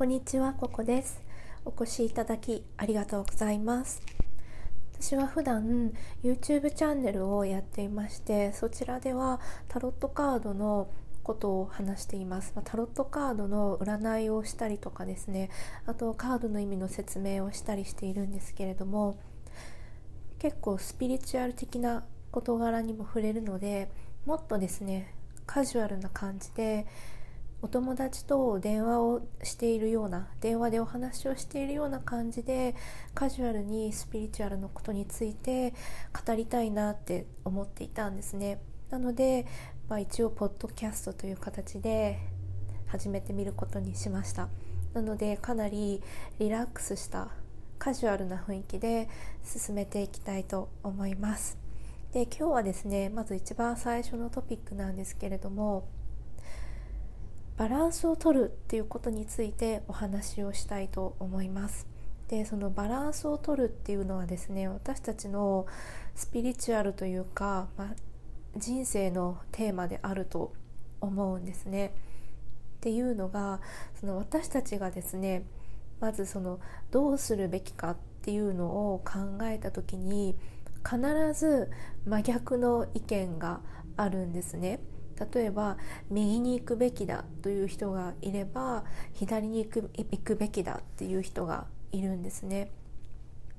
こんにちは、ここです。お越しいただきありがとうございます。私は普段 YouTube チャンネルをやっていましてそちらではタロットカードのことを話しています、まタロットカードの占いをしたりとかですねあとカードの意味の説明をしたりしているんですけれども結構スピリチュアル的な事柄にも触れるのでもっとですねカジュアルな感じでお友達と電話をしているような電話でお話をしているような感じでカジュアルにスピリチュアルのことについて語りたいなって思っていたんですね。なので、まあ、一応ポッドキャストという形で始めてみることにしました。なのでかなりリラックスしたカジュアルな雰囲気で進めていきたいと思います。で今日はですねまず一番最初のトピックなんですけれどもバランスを取るっていうことについてお話をしたいと思いますでそのバランスを取るっていうのはですね私たちのスピリチュアルというか、まあ、人生のテーマであると思うんですねっていうのがその私たちがですねまずそのどうするべきかっていうのを考えた時に必ず真逆の意見があるんですね。例えば右に行くべきだという人がいれば左に行く行くべきだっていう人がいるんですね。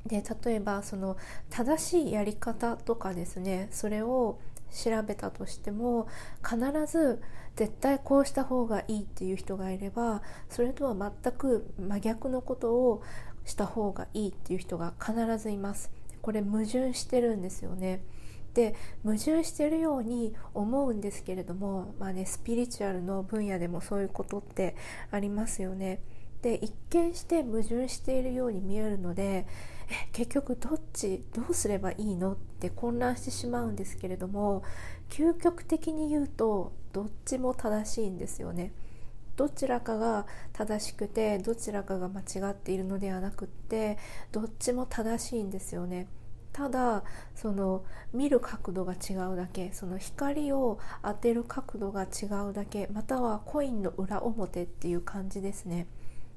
で例えばその正しいやり方とかですねそれを調べたとしても必ず絶対こうした方がいいっていう人がいればそれとは全く真逆のことをした方がいいっていう人が必ずいます。これ矛盾してるんですよね。で矛盾してるように思うんですけれども、まあね、スピリチュアルの分野でもそういうことってありますよね。で一見して矛盾しているように見えるので結局どっちどうすればいいのって混乱してしまうんですけれども究極的に言うとどっちも正しいんですよね。どちらかが正しくてどちらかが間違っているのではなくってどっちも正しいんですよね。ただその見る角度が違うだけその光を当てる角度が違うだけまたはコインの裏表っていう感じですね。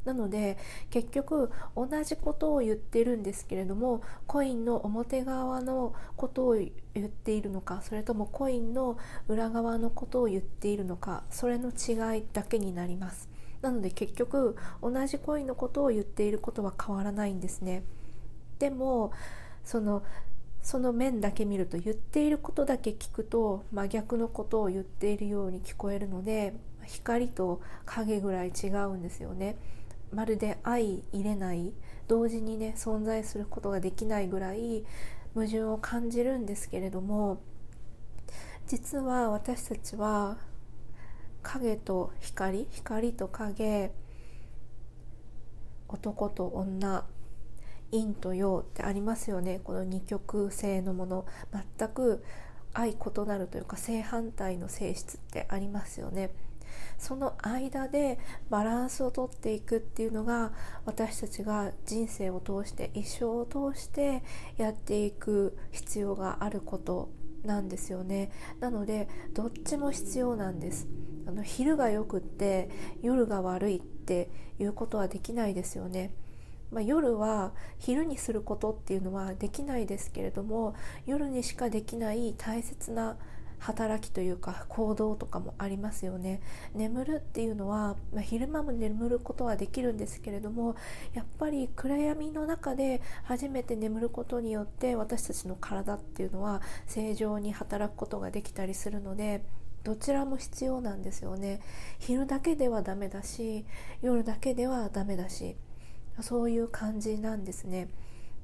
なので結局同じことを言ってるんですけれどもコインの表側のことを言っているのかそれともコインの裏側のことを言っているのかそれの違いだけになりますなので結局同じコインのことを言っていることは変わらないんですねでもそのその面だけ見ると言っていることだけ聞くと真逆のことを言っているように聞こえるので光と影ぐらい違うんですよね。まるで相入れない同時にね存在することができないぐらい矛盾を感じるんですけれども実は私たちは影と光光と影男と女陰と陽ってありますよね。この二極性のもの。全く相異なるというか正反対の性質ってありますよね。その間でバランスをとっていくっていうのが私たちが人生を通して一生を通してやっていく必要があることなんですよね。なのでどっちも必要なんです。あの昼がよくって夜が悪いっていうことはできないですよね。まあ、夜は昼にすることっていうのはできないですけれども夜にしかできない大切な働きというか行動とかもありますよね。眠るっていうのは、まあ、昼間も眠ることはできるんですけれどもやっぱり暗闇の中で初めて眠ることによって私たちの体っていうのは正常に働くことができたりするのでどちらも必要なんですよね。昼だけではダメだし夜だけではダメだし。そういう感じなんですね。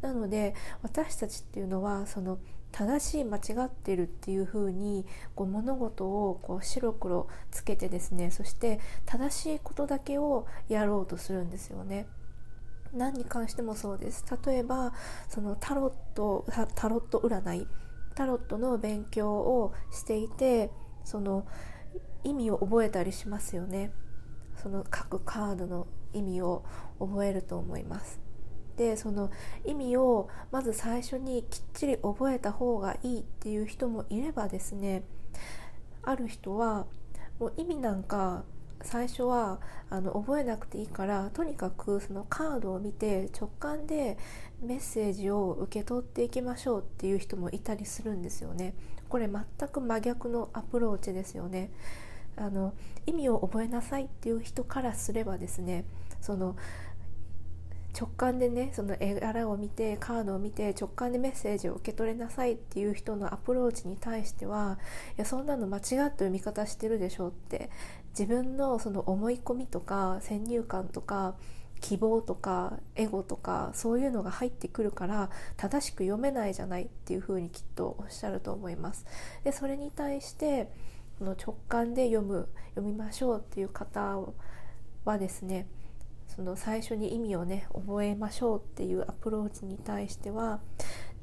なので私たちっていうのはその正しい間違ってるっていうふうにこう物事をこう白黒つけてですねそして正しいことだけをやろうとするんですよね。何に関してもそうです。例えばそのタロットタロット占い。タロットの勉強をしていてその意味を覚えたりしますよね。その各カードの意味を覚えると思いますでその意味をまず最初にきっちり覚えた方がいいっていう人もいればですねある人はもう意味なんか最初はあの覚えなくていいからとにかくそのカードを見て直感でメッセージを受け取っていきましょうっていう人もいたりするんですよね。これ全く真逆のアプローチですよね。あの意味を覚えなさいっていう人からすればですねその直感でねその絵柄を見てカードを見て直感でメッセージを受け取れなさいっていう人のアプローチに対してはいやそんなの間違った読み方してるでしょって自分のその思い込みとか先入観とか希望とかエゴとかそういうのが入ってくるから正しく読めないじゃないっていうふうにきっとおっしゃると思います。でそれに対しての直感で読む読みましょうっていう方はですねその最初に意味をね覚えましょうっていうアプローチに対しては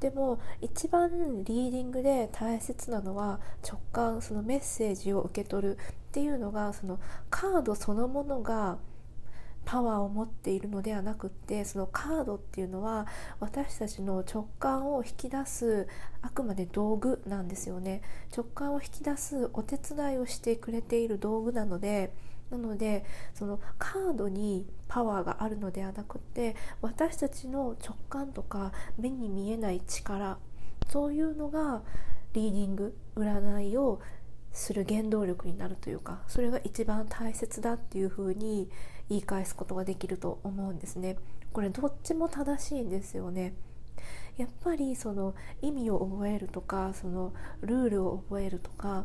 でも一番リーディングで大切なのは直感そのメッセージを受け取るっていうのがそのカードそのものがパワーを持っているのではなくってそのカードっていうのは私たちの直感を引き出すあくまで道具なんですよね。直感を引き出すお手伝いをしてくれている道具なのでなのでそのカードにパワーがあるのではなくて私たちの直感とか目に見えない力そういうのがリーディング占いをする原動力になるというかそれが一番大切だっていうふうに言い返すことができると思うんですね。これどっちも正しいんですよね。やっぱりその意味を覚えるとかそのルールを覚えるとか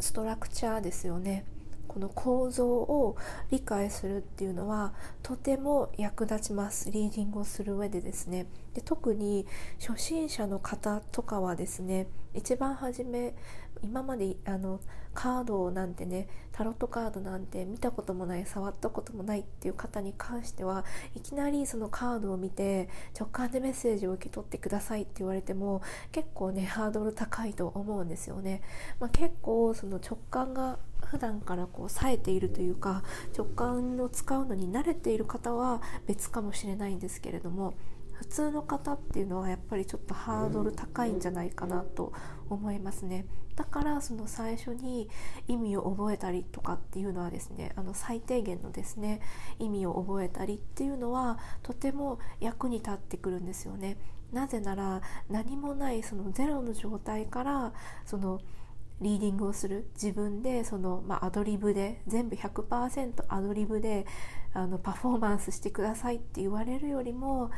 ストラクチャーですよねこの構造を理解するっていうのはとても役立ちますリーディングをする上でですねで特に初心者の方とかはですね一番初め今まであのカードなんてねタロットカードなんて見たこともない触ったこともないっていう方に関してはいきなりそのカードを見て直感でメッセージを受け取ってくださいって言われても結構ねハードル高いと思うんですよね。まあ、結構その直感が普段からこう冴えているというか直感を使うのに慣れている方は別かもしれないんですけれども普通の方っていうのはやっぱりちょっとハードル高いんじゃないかなと思いますね。だからその最初に意味を覚えたりとかっていうのはですねあの最低限のですね意味を覚えたりっていうのはとても役に立ってくるんですよね。なぜなら何もないそのゼロの状態からそのリーディングをする自分でその、まあ、アドリブで全部100%アドリブであのパフォーマンスしてくださいって言われるよりも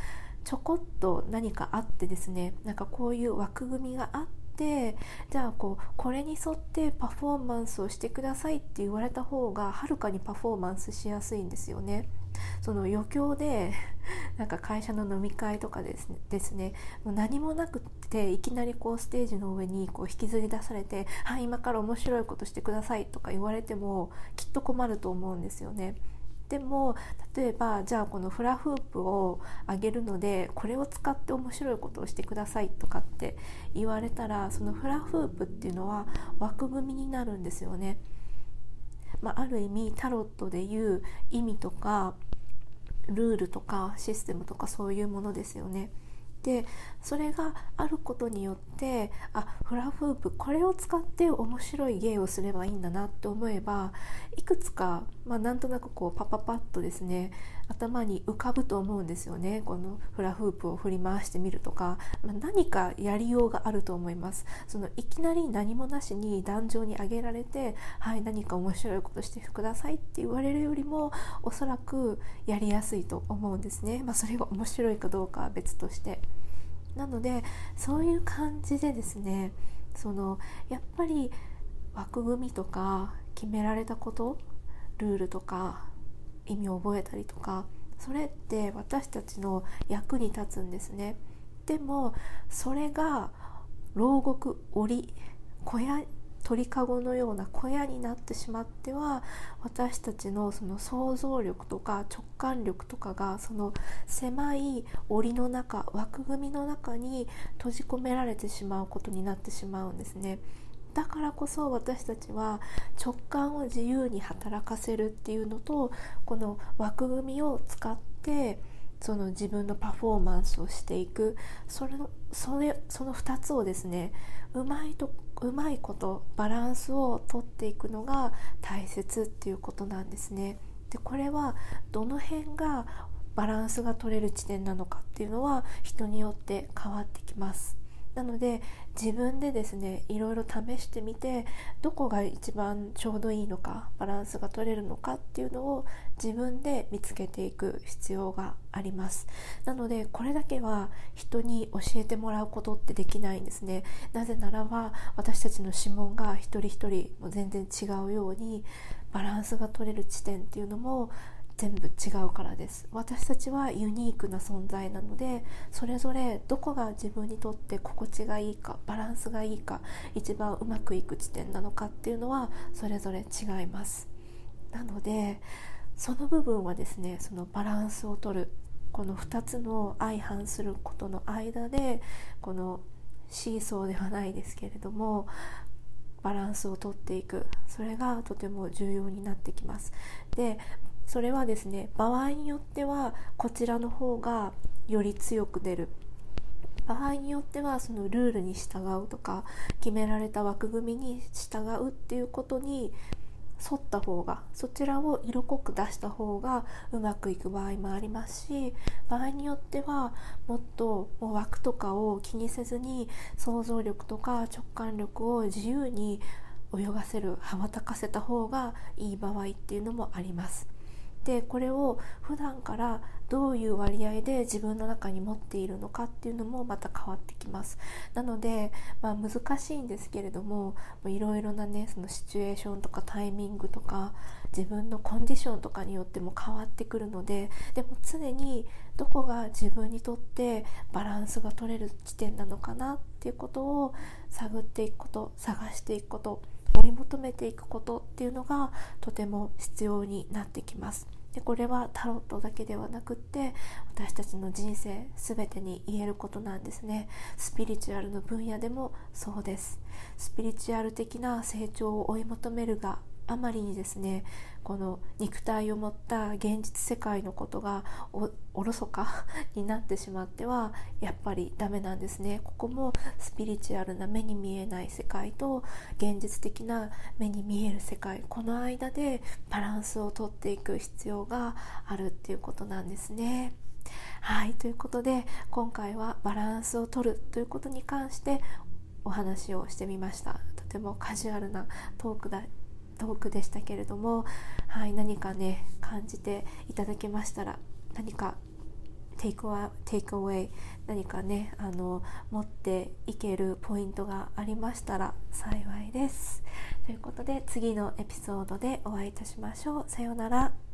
ちょこっと何かあってですねなんかこういう枠組みがあってじゃあこうこれに沿ってパフォーマンスをしてくださいって言われた方がはるかにパフォーマンスしやすいんですよね。その余興で なんか会社の飲み会とかですねですねもう何もなくっていきなりこうステージの上にこう引きずり出されて「はい今から面白いことしてください」とか言われてもきっと困ると思うんですよね。でも例えばじゃあこのフラフープをあげるのでこれを使って面白いことをしてくださいとかって言われたらそのフラフープっていうのは枠組みになるんですよね。まあ、ある意味タロットでいう意味とかルールとかシステムとかそういうものですよね。でそれがあることによってあフラフープこれを使って面白い芸をすればいいんだなって思えばいくつか、まあ、なんとなくこうパパパッとですね頭に浮かぶと思うんですよね。このフラフープを振り回してみるとか、まあ、何かやりようがあると思います。そのいきなり何もなしに壇上に上げられてはい何か面白いことしてくださいって言われるよりもおそらくやりやすいと思うんですね、まあ、それが面白いかどうかは別として。なのでそういう感じでですねそのやっぱり枠組みとか決められたことルールとか意味を覚えたりとかそれって私たちの役に立つんですねでもそれが牢獄檻小屋鳥かごのような小屋になってしまっては私たちのその想像力とか直感力とかがその狭い檻の中枠組みの中に閉じ込められてしまうことになってしまうんですね。だからこそ私たちは直感を自由に働かせるっていうのとこの枠組みを使ってその自分のパフォーマンスをしていくそれのそれその2つをですねうまいとうまいことバランスをとっていくのが大切っていうことなんですね。でこれはどの辺がバランスが取れる地点なのかっていうのは人によって変わってきます。なので自分でですねいろいろ試してみてどこが一番ちょうどいいのかバランスが取れるのかっていうのを自分で見つけていく必要があります。なのでこれだけは人に教えてもらうことってできないんですね。なぜならば私たちの指紋が一人一人も全然違うようにバランスが取れる地点っていうのも全部違うからです。私たちはユニークな存在なのでそれぞれどこが自分にとって心地がいいかバランスがいいか一番うまくいく地点なのかっていうのはそれぞれ違います。なのでその部分はですねそのバランスをとるこの2つの相反することの間でこのシーソーではないですけれどもバランスをとっていく。それがとても重要になってきます。でそれはですね場合によってはこちらの方がより強く出る場合によってはそのルールに従うとか決められた枠組みに従うっていうことに沿った方がそちらを色濃く出した方がうまくいく場合もありますし場合によってはもっともう枠とかを気にせずに想像力とか直感力を自由に泳がせる羽ばたかせた方がいい場合っていうのもあります。でこれを普段からどういう割合で自分の中に持っているのかっていうのもまた変わってきます。なので、まあ、難しいんですけれどもいろいろなねそのシチュエーションとかタイミングとか自分のコンディションとかによっても変わってくるのででも常にどこが自分にとってバランスが取れる地点なのかなっていうことを探っていくこと探していくこと追い求めていくことっていうのがとても必要になってきます。でこれはタロットだけではなくって私たちの人生全てに言えることなんですねスピリチュアルの分野でもそうですスピリチュアル的な成長を追い求めるがあまりにですねこの肉体を持った現実世界のことがおろそか になってしまってはやっぱりダメなんですねここもスピリチュアルな目に見えない世界と現実的な目に見える世界この間でバランスをとっていく必要があるっていうことなんですね。はいということで今回はバランスをとるということに関してお話をしてみましたとてもカジュアルなトークだトークでしたけれども、はい、何かね感じていただけましたら何かテイクアテイクアウェイ何かねあの持っていけるポイントがありましたら幸いです。ということで次のエピソードでお会いいたしましょう。さようなら。